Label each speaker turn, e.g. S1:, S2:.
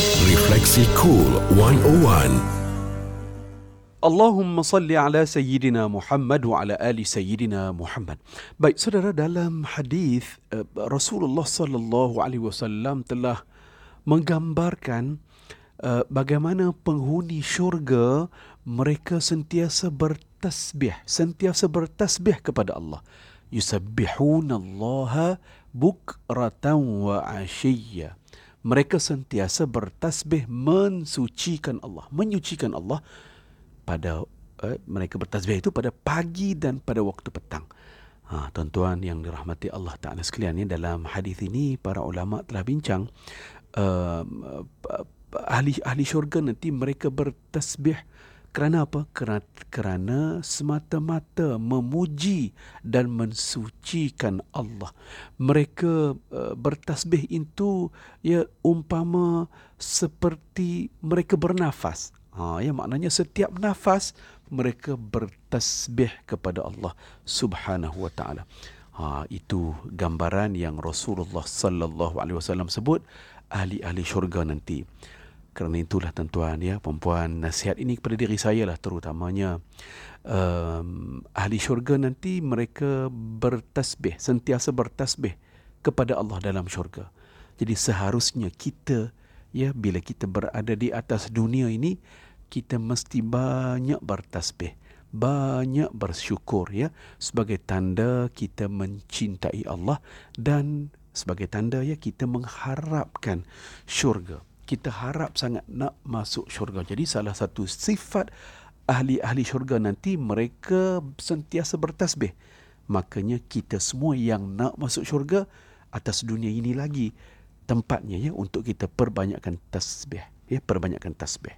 S1: Refleksi Cool 101.
S2: Allahumma salli ala Sayyidina Muhammad wa ala ali Sayyidina Muhammad. Baik, saudara dalam hadis uh, Rasulullah sallallahu alaihi wasallam telah menggambarkan uh, bagaimana penghuni syurga mereka sentiasa bertasbih, sentiasa bertasbih kepada Allah. Yusabbihuna Allah bukratan wa ashiyya. Mereka sentiasa bertasbih mensucikan Allah, menyucikan Allah pada eh, mereka bertasbih itu pada pagi dan pada waktu petang. Ha, tuan-tuan yang dirahmati Allah Taala sekalian ni dalam hadis ini para ulama telah bincang uh, ahli ahli syurga nanti mereka bertasbih kerana apa? Kerana, kerana semata-mata memuji dan mensucikan Allah. Mereka uh, bertasbih itu ya umpama seperti mereka bernafas. Ha, ya maknanya setiap nafas mereka bertasbih kepada Allah Subhanahu wa taala. Ha, itu gambaran yang Rasulullah sallallahu alaihi wasallam sebut ahli-ahli syurga nanti. Kerana itulah tuan-tuan ya, perempuan nasihat ini kepada diri saya lah terutamanya um, ahli syurga nanti mereka bertasbih, sentiasa bertasbih kepada Allah dalam syurga. Jadi seharusnya kita ya bila kita berada di atas dunia ini kita mesti banyak bertasbih banyak bersyukur ya sebagai tanda kita mencintai Allah dan sebagai tanda ya kita mengharapkan syurga kita harap sangat nak masuk syurga jadi salah satu sifat ahli-ahli syurga nanti mereka sentiasa bertasbih makanya kita semua yang nak masuk syurga atas dunia ini lagi tempatnya ya untuk kita perbanyakkan tasbih ya perbanyakkan tasbih.